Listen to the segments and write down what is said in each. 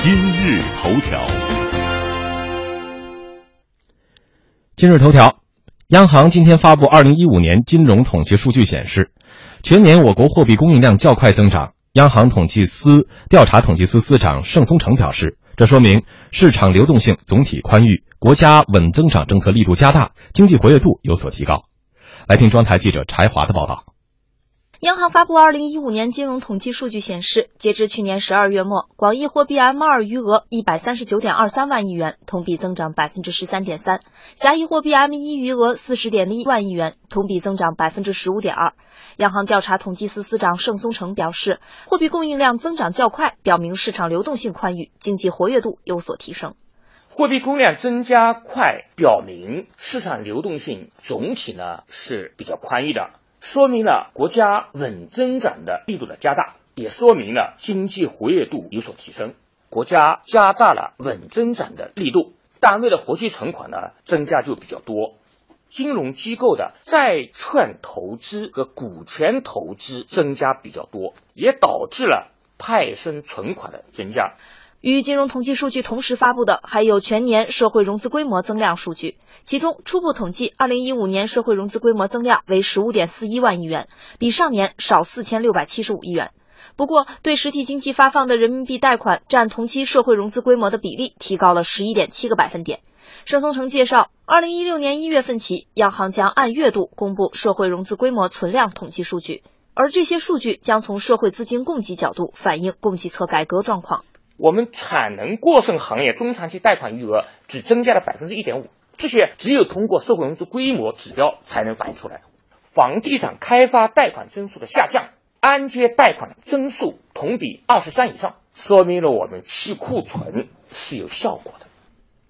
今日头条，今日头条，央行今天发布二零一五年金融统计数据显示，全年我国货币供应量较快增长。央行统计司调查统计司司长盛松成表示，这说明市场流动性总体宽裕，国家稳增长政策力度加大，经济活跃度有所提高。来听庄台记者柴华的报道。央行发布二零一五年金融统计数据显示，截至去年十二月末，广义货币 M 二余额一百三十九点二三万亿元，同比增长百分之十三点三；狭义货币 M 一余额四十点一万亿元，同比增长百分之十五点二。央行调查统计司司长盛松成表示，货币供应量增长较快，表明市场流动性宽裕，经济活跃度有所提升。货币供应量增加快，表明市场流动性总体呢是比较宽裕的。说明了国家稳增长的力度的加大，也说明了经济活跃度有所提升。国家加大了稳增长的力度，单位的活期存款呢增加就比较多，金融机构的债券投资和股权投资增加比较多，也导致了派生存款的增加。与金融统计数据同时发布的，还有全年社会融资规模增量数据。其中，初步统计，二零一五年社会融资规模增量为十五点四一万亿元，比上年少四千六百七十五亿元。不过，对实体经济发放的人民币贷款占同期社会融资规模的比例提高了十一点七个百分点。盛松成介绍，二零一六年一月份起，央行将按月度公布社会融资规模存量统计数据，而这些数据将从社会资金供给角度反映供给侧改革状况。我们产能过剩行业中长期贷款余额只增加了百分之一点五，这些只有通过社会融资规模指标才能反映出来。房地产开发贷款增速的下降，按揭贷款增速同比二十三以上，说明了我们去库存是有效果的。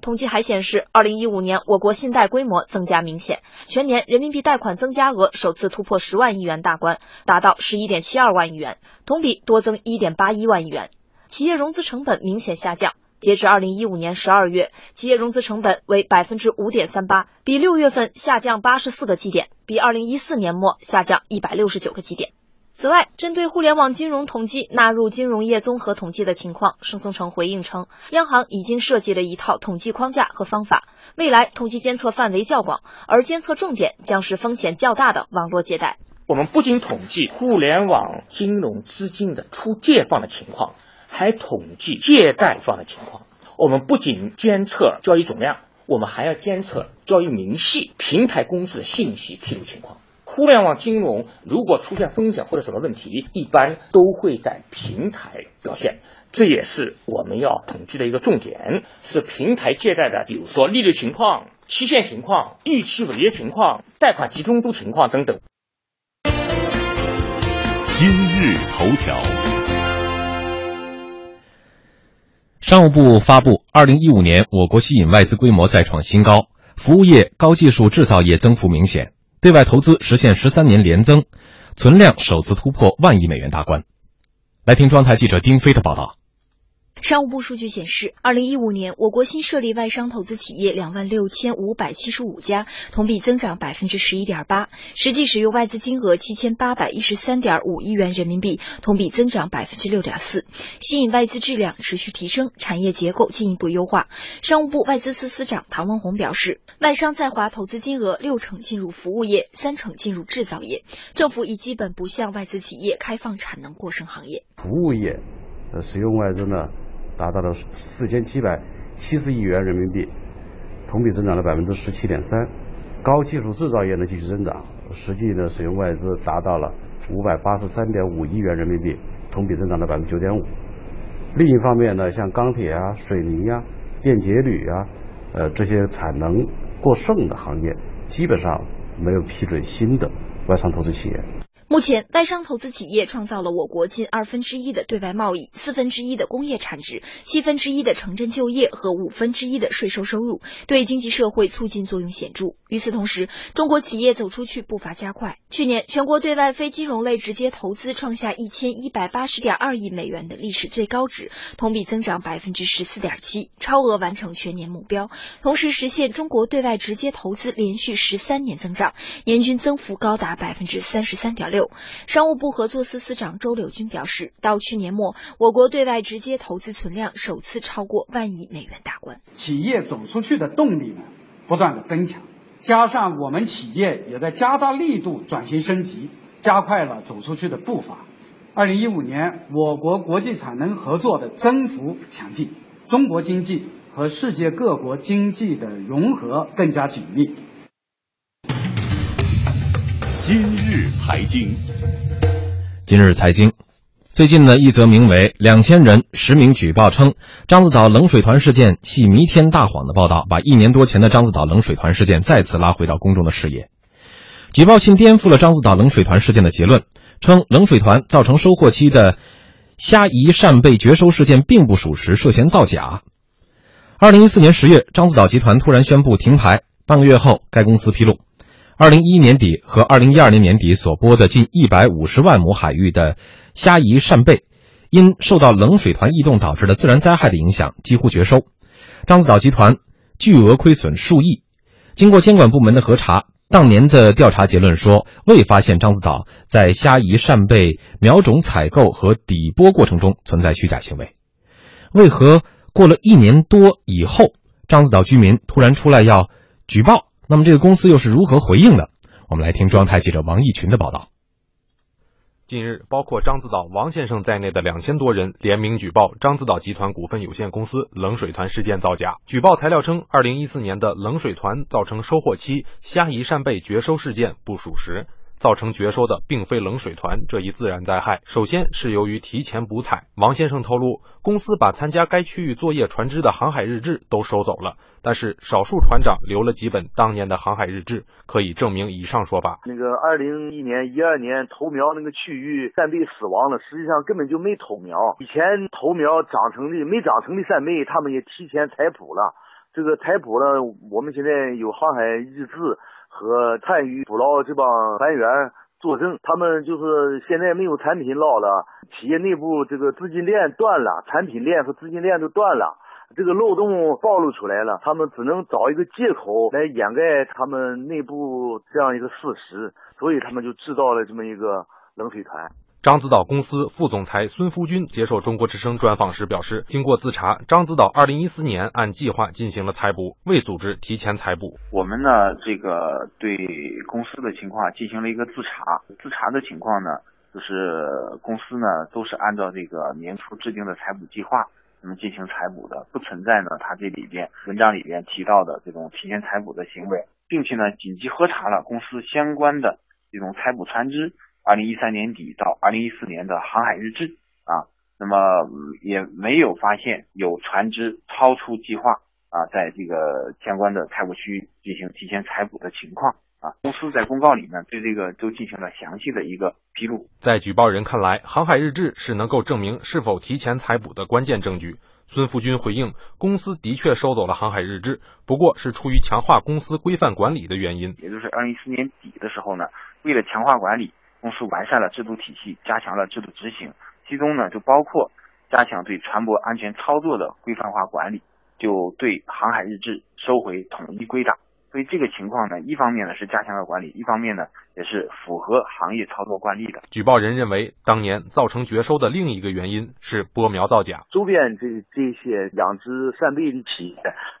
统计还显示，二零一五年我国信贷规模增加明显，全年人民币贷款增加额首次突破十万亿元大关，达到十一点七二万亿元，同比多增一点八一万亿元。企业融资成本明显下降，截至二零一五年十二月，企业融资成本为百分之五点三八，比六月份下降八十四个基点，比二零一四年末下降一百六十九个基点。此外，针对互联网金融统计纳入金融业综合统计的情况，盛松成回应称，央行已经设计了一套统计框架和方法，未来统计监测范围较广，而监测重点将是风险较大的网络借贷。我们不仅统计互联网金融资金的出借放的情况。还统计借贷方的情况。我们不仅监测交易总量，我们还要监测交易明细、平台公司的信息披露情况。互联网金融如果出现风险或者什么问题，一般都会在平台表现。这也是我们要统计的一个重点，是平台借贷的，比如说利率情况、期限情况、逾期违约情况、贷款集中度情况等等。今日头条。商务部发布，二零一五年我国吸引外资规模再创新高，服务业、高技术制造业增幅明显，对外投资实现十三年连增，存量首次突破万亿美元大关。来听庄台记者丁飞的报道。商务部数据显示，二零一五年我国新设立外商投资企业两万六千五百七十五家，同比增长百分之十一点八，实际使用外资金额七千八百一十三点五亿元人民币，同比增长百分之六点四，吸引外资质量持续提升，产业结构进一步优化。商务部外资司司长唐文宏表示，外商在华投资金额六成进入服务业，三成进入制造业，政府已基本不向外资企业开放产能过剩行业。服务业，呃，使用外资呢？达到了四千七百七十亿元人民币，同比增长了百分之十七点三。高技术制造业呢继续增长，实际呢使用外资达到了五百八十三点五亿元人民币，同比增长了百分之九点五。另一方面呢，像钢铁啊、水泥啊、电解铝啊，呃这些产能过剩的行业，基本上没有批准新的外商投资企业。目前，外商投资企业创造了我国近二分之一的对外贸易、四分之一的工业产值、七分之一的城镇就业和五分之一的税收收入，对经济社会促进作用显著。与此同时，中国企业走出去步伐加快。去年，全国对外非金融类直接投资创下一千一百八十点二亿美元的历史最高值，同比增长百分之十四点七，超额完成全年目标，同时实现中国对外直接投资连续十三年增长，年均增幅高达百分之三十三点六。商务部合作司司长周柳军表示，到去年末，我国对外直接投资存量首次超过万亿美元大关，企业走出去的动力呢不断的增强，加上我们企业也在加大力度转型升级，加快了走出去的步伐。二零一五年，我国国际产能合作的增幅强劲，中国经济和世界各国经济的融合更加紧密。今日财经，今日财经，最近呢，一则名为“两千人实名举报称獐子岛冷水团事件系弥天大谎”的报道，把一年多前的獐子岛冷水团事件再次拉回到公众的视野。举报信颠覆了獐子岛冷水团事件的结论。称冷水团造成收获期的虾夷扇贝绝收事件并不属实，涉嫌造假。二零一四年十月，獐子岛集团突然宣布停牌，半个月后，该公司披露，二零一一年底和二零一二年年底所播的近一百五十万亩海域的虾夷扇贝，因受到冷水团异动导致的自然灾害的影响，几乎绝收，獐子岛集团巨额亏损数亿。经过监管部门的核查。当年的调查结论说，未发现獐子岛在虾夷扇贝苗种采购和底播过程中存在虚假行为。为何过了一年多以后，獐子岛居民突然出来要举报？那么这个公司又是如何回应的？我们来听中央台记者王轶群的报道。近日，包括獐子岛王先生在内的两千多人联名举报獐子岛集团股份有限公司冷水团事件造假。举报材料称，二零一四年的冷水团造成收获期虾夷扇贝绝收事件不属实。造成绝收的并非冷水团这一自然灾害，首先是由于提前补采。王先生透露，公司把参加该区域作业船只的航海日志都收走了，但是少数船长留了几本当年的航海日志，可以证明以上说法。那个二零一年、一二年投苗那个区域扇贝死亡了，实际上根本就没投苗。以前投苗长成的没长成的扇贝，他们也提前采捕了。这个采捕了，我们现在有航海日志。和参与捕捞这帮船员作证，他们就是现在没有产品捞了，企业内部这个资金链断了，产品链和资金链都断了，这个漏洞暴露出来了，他们只能找一个借口来掩盖他们内部这样一个事实，所以他们就制造了这么一个冷水团。獐子岛公司副总裁孙福军接受中国之声专访时表示，经过自查，獐子岛2014年按计划进行了采捕，未组织提前采捕。我们呢，这个对公司的情况进行了一个自查，自查的情况呢，就是公司呢都是按照这个年初制定的采捕计划，那么进行采捕的，不存在呢他这里边文章里边提到的这种提前采捕的行为，并且呢紧急核查了公司相关的这种采捕船只。二零一三年底到二零一四年的航海日志啊，那么也没有发现有船只超出计划啊，在这个相关的采捕区域进行提前采捕的情况啊。公司在公告里面，对这个都进行了详细的一个披露。在举报人看来，航海日志是能够证明是否提前采捕的关键证据。孙福军回应，公司的确收走了航海日志，不过是出于强化公司规范管理的原因。也就是二零一四年底的时候呢，为了强化管理。公司完善了制度体系，加强了制度执行，其中呢就包括加强对船舶安全操作的规范化管理，就对航海日志收回统一归档。所以这个情况呢，一方面呢是加强了管理，一方面呢也是符合行业操作惯例的。举报人认为，当年造成绝收的另一个原因是播苗造假。周边这这些养殖扇贝的企业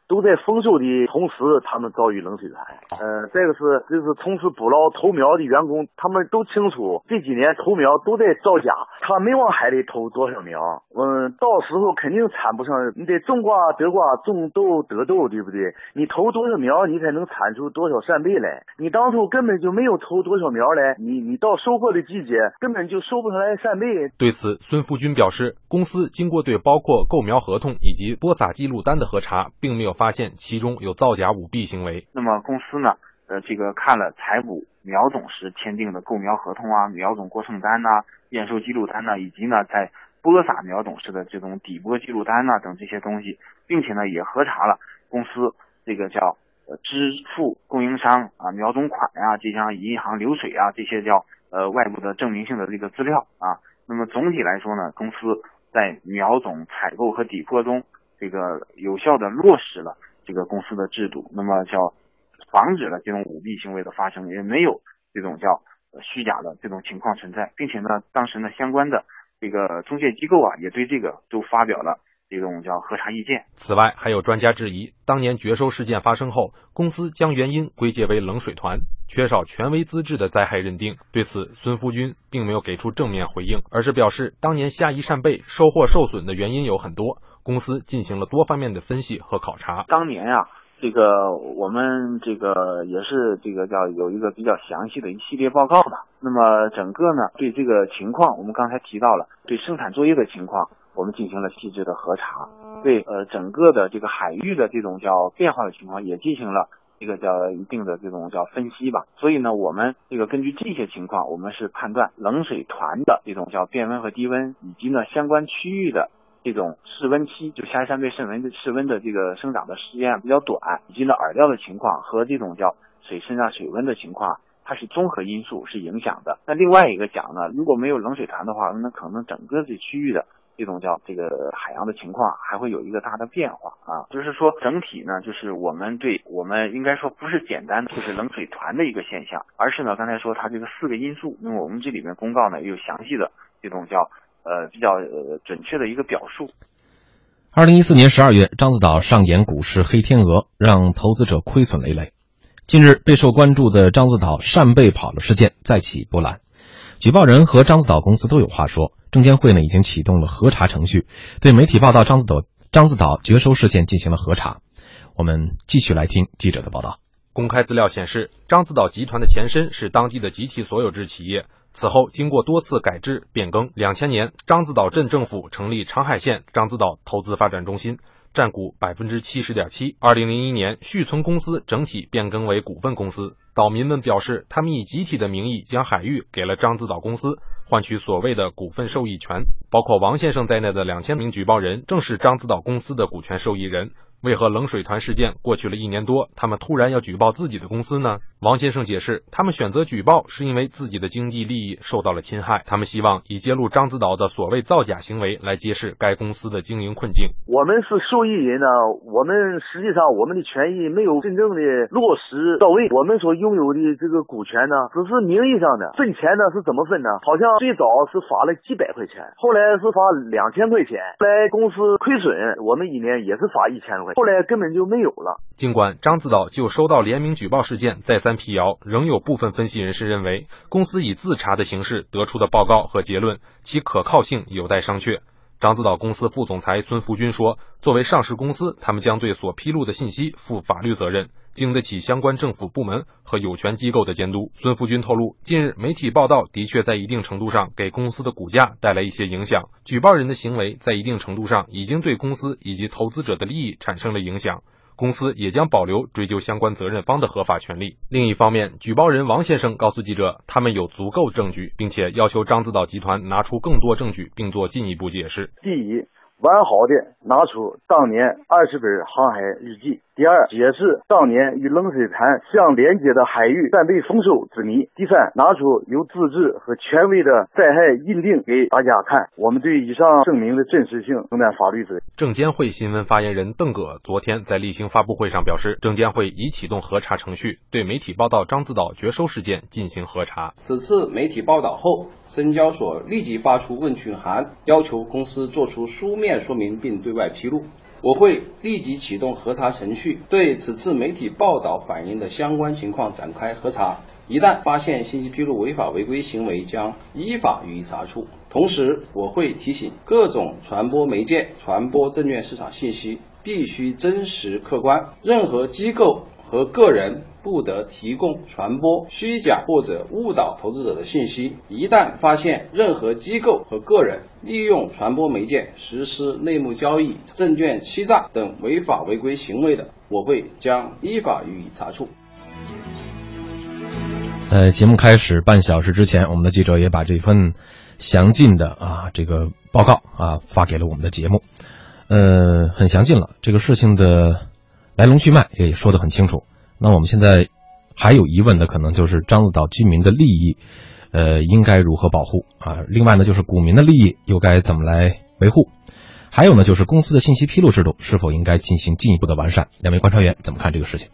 都在丰收的同时，他们遭遇冷水团。呃，再一个是就是从事捕捞投苗的员工，他们都清楚这几年投苗都在造假，他没往海里投多少苗。嗯，到时候肯定产不上。你得种瓜得瓜，种豆得豆，对不对？你投多少苗，你才能产出多少扇贝来？你当初根本就没有投多少苗来，你你到收获的季节根本就收不出来扇贝。对此，孙福军表示，公司经过对包括购苗合同以及播撒记录单的核查，并没有发现其中有造假舞弊行为。那么公司呢？呃，这个看了采补苗种时签订的购苗合同啊、苗种过程单呐、验收记录单呐，以及呢在播撒苗种时的这种底播记录单呐等这些东西，并且呢也核查了公司这个叫呃支付供应商啊苗种款呀，这项银行流水啊这些叫呃外部的证明性的这个资料啊。那么总体来说呢，公司在苗种采购和底播中，这个有效的落实了这个公司的制度，那么叫。防止了这种舞弊行为的发生，也没有这种叫虚假的这种情况存在，并且呢，当时呢相关的这个中介机构啊，也对这个都发表了。这种叫核查意见。此外，还有专家质疑，当年绝收事件发生后，公司将原因归结为冷水团，缺少权威资质的灾害认定。对此，孙福军并没有给出正面回应，而是表示，当年虾夷扇贝收获受损的原因有很多，公司进行了多方面的分析和考察。当年呀，这个我们这个也是这个叫有一个比较详细的一系列报告吧。那么整个呢，对这个情况，我们刚才提到了对生产作业的情况。我们进行了细致的核查，对呃整个的这个海域的这种叫变化的情况也进行了一个叫一定的这种叫分析吧。所以呢，我们这个根据这些情况，我们是判断冷水团的这种叫变温和低温，以及呢相关区域的这种室温期，就下山对室温的室温的这个生长的时间比较短，以及呢饵料的情况和这种叫水深啊水温的情况，它是综合因素是影响的。那另外一个讲呢，如果没有冷水团的话，那可能整个这区域的。这种叫这个海洋的情况还会有一个大的变化啊，就是说整体呢，就是我们对我们应该说不是简单的就是冷水团的一个现象，而是呢刚才说它这个四个因素，那么我们这里面公告呢也有详细的这种叫呃比较呃准确的一个表述。二零一四年十二月，獐子岛上演股市黑天鹅，让投资者亏损累累。近日备受关注的獐子岛扇贝跑了事件再起波澜，举报人和獐子岛公司都有话说。证监会呢已经启动了核查程序，对媒体报道獐子岛獐子岛绝收事件进行了核查。我们继续来听记者的报道。公开资料显示，獐子岛集团的前身是当地的集体所有制企业，此后经过多次改制变更，两千年獐子岛镇政府成立长海县獐子岛投资发展中心，占股百分之七十点七。二零零一年续存公司整体变更为股份公司，岛民们表示，他们以集体的名义将海域给了獐子岛公司。换取所谓的股份受益权，包括王先生在内的两千名举报人正是獐子岛公司的股权受益人。为何冷水团事件过去了一年多，他们突然要举报自己的公司呢？王先生解释，他们选择举报是因为自己的经济利益受到了侵害，他们希望以揭露獐子岛的所谓造假行为来揭示该公司的经营困境。我们是受益人呢，我们实际上我们的权益没有真正的落实到位，我们所拥有的这个股权呢，只是名义上的，分钱呢是怎么分呢？好像最早是发了几百块钱，后来是发两千块钱，后来公司亏损，我们一年也是发一千多后来根本就没有了。尽管獐子岛就收到联名举报事件再三辟谣，仍有部分分析人士认为，公司以自查的形式得出的报告和结论，其可靠性有待商榷。獐子岛公司副总裁孙福军说：“作为上市公司，他们将对所披露的信息负法律责任。”经得起相关政府部门和有权机构的监督。孙福军透露，近日媒体报道的确在一定程度上给公司的股价带来一些影响。举报人的行为在一定程度上已经对公司以及投资者的利益产生了影响，公司也将保留追究相关责任方的合法权利。另一方面，举报人王先生告诉记者，他们有足够证据，并且要求獐子岛集团拿出更多证据，并做进一步解释。第一，完好的拿出当年二十本航海日记。第二，解释当年与冷水潭相连接的海域战备丰收之谜。第三，拿出有资质和权威的灾害认定给大家看。我们对以上证明的真实性承担法律责任。证监会新闻发言人邓葛昨天在例行发布会上表示，证监会已启动核查程序，对媒体报道獐子岛绝收事件进行核查。此次媒体报道后，深交所立即发出问询函，要求公司作出书面说明并对外披露。我会立即启动核查程序，对此次媒体报道反映的相关情况展开核查。一旦发现信息披露违法违规行为，将依法予以查处。同时，我会提醒各种传播媒介传播证券市场信息必须真实客观，任何机构和个人。不得提供传播虚假或者误导投资者的信息。一旦发现任何机构和个人利用传播媒介实施内幕交易、证券欺诈等违法违规行为的，我会将依法予以查处。在节目开始半小时之前，我们的记者也把这份详尽的啊这个报告啊发给了我们的节目，呃，很详尽了，这个事情的来龙去脉也说得很清楚。那我们现在还有疑问的，可能就是獐子岛居民的利益，呃，应该如何保护啊？另外呢，就是股民的利益又该怎么来维护？还有呢，就是公司的信息披露制度是否应该进行进一步的完善？两位观察员怎么看这个事情？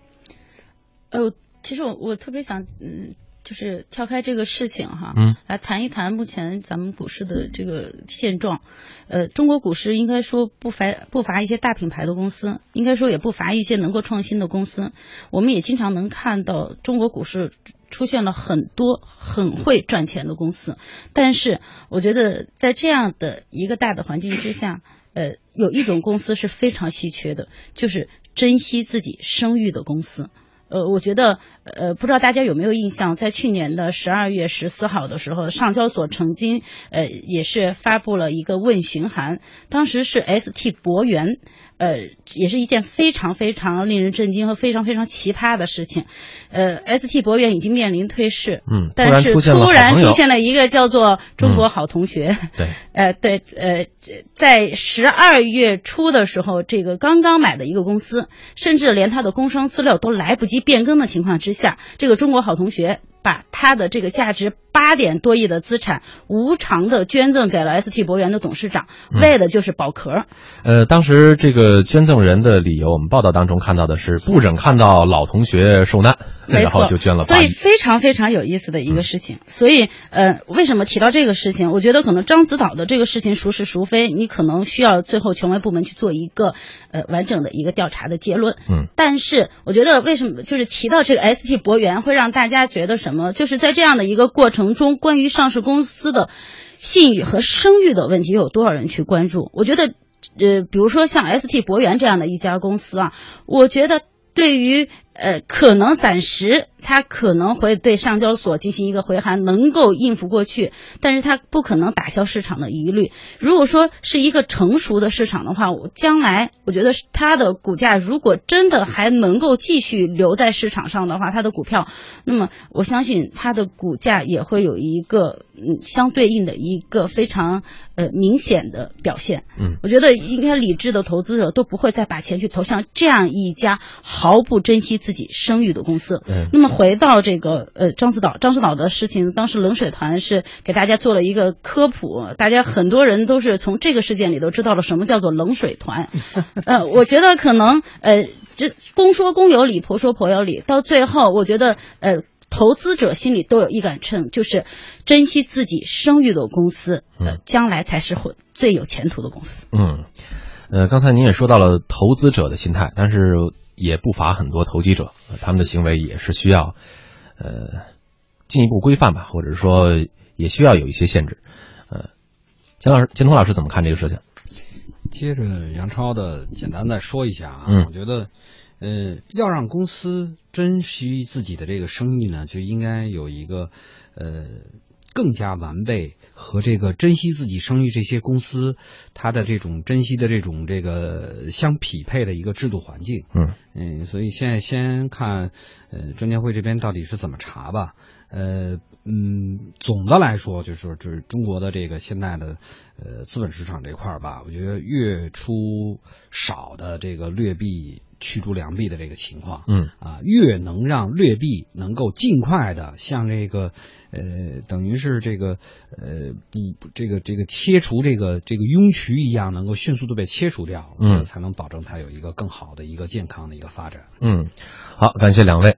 呃，其实我我特别想嗯。就是跳开这个事情哈，嗯，来谈一谈目前咱们股市的这个现状。呃，中国股市应该说不乏不乏一些大品牌的公司，应该说也不乏一些能够创新的公司。我们也经常能看到中国股市出现了很多很会赚钱的公司，但是我觉得在这样的一个大的环境之下，呃，有一种公司是非常稀缺的，就是珍惜自己声誉的公司。呃，我觉得，呃，不知道大家有没有印象，在去年的十二月十四号的时候，上交所曾经，呃，也是发布了一个问询函，当时是 ST 博元，呃，也是一件非常非常令人震惊和非常非常奇葩的事情，呃，ST 博元已经面临退市，嗯，但是突然出现了一个叫做中国好同学，对，呃，对，呃，在十二月初的时候，这个刚刚买的一个公司，甚至连他的工商资料都来不及变更的情况之下，这个中国好同学把他的这个价值八点多亿的资产无偿的捐赠给了 ST 博元的董事长，为的就是保壳。呃，当时这个捐赠人的理由，我们报道当中看到的是不忍看到老同学受难，然后就捐了所以非常非常有意思的一个事情。所以呃，为什么提到这个事情？我觉得可能獐子岛的这个事情孰是孰非，你可能需要最后权威部门去做一个呃完整的一个调查的结论。嗯，但是我觉得为什么就是提到这个 ST 博元会让大家觉得什么？就是在这样的一个过程中，关于上市公司的信誉和声誉的问题，有多少人去关注？我觉得，呃，比如说像 ST 博元这样的一家公司啊，我觉得对于呃，可能暂时它可能会对上交所进行一个回函，能够应付过去，但是它不可能打消市场的疑虑。如果说是一个成熟的市场的话，我将来我觉得它的股价如果真的还能够继续留在市场上的话，它的股票，那么我相信它的股价也会有一个嗯相对应的一个非常呃明显的表现。嗯，我觉得应该理智的投资者都不会再把钱去投向这样一家毫不珍惜。自己声誉的公司，嗯，那么回到这个呃獐子岛，獐子岛的事情，当时冷水团是给大家做了一个科普，大家很多人都是从这个事件里头知道了什么叫做冷水团，呃，我觉得可能呃这公说公有理，婆说婆有理，到最后我觉得呃投资者心里都有一杆秤，就是珍惜自己声誉的公司，呃，将来才是会最有前途的公司。嗯，呃，刚才您也说到了投资者的心态，但是。也不乏很多投机者，他们的行为也是需要，呃，进一步规范吧，或者说也需要有一些限制。呃，钱老师，钱彤老师怎么看这个事情？接着杨超的简单再说一下啊，嗯，我觉得，呃，要让公司珍惜自己的这个生意呢，就应该有一个，呃。更加完备和这个珍惜自己声誉这些公司，它的这种珍惜的这种这个相匹配的一个制度环境。嗯嗯，所以现在先看呃证监会这边到底是怎么查吧。呃嗯，总的来说就是说，就是中国的这个现在的呃资本市场这块儿吧，我觉得越出少的这个劣币驱逐良币的这个情况，嗯啊，越能让劣币能够尽快的像这个呃，等于是这个呃，不这个这个切除这个这个庸渠一样，能够迅速的被切除掉，嗯，才能保证它有一个更好的一个健康的一个发展。嗯，好，感谢两位。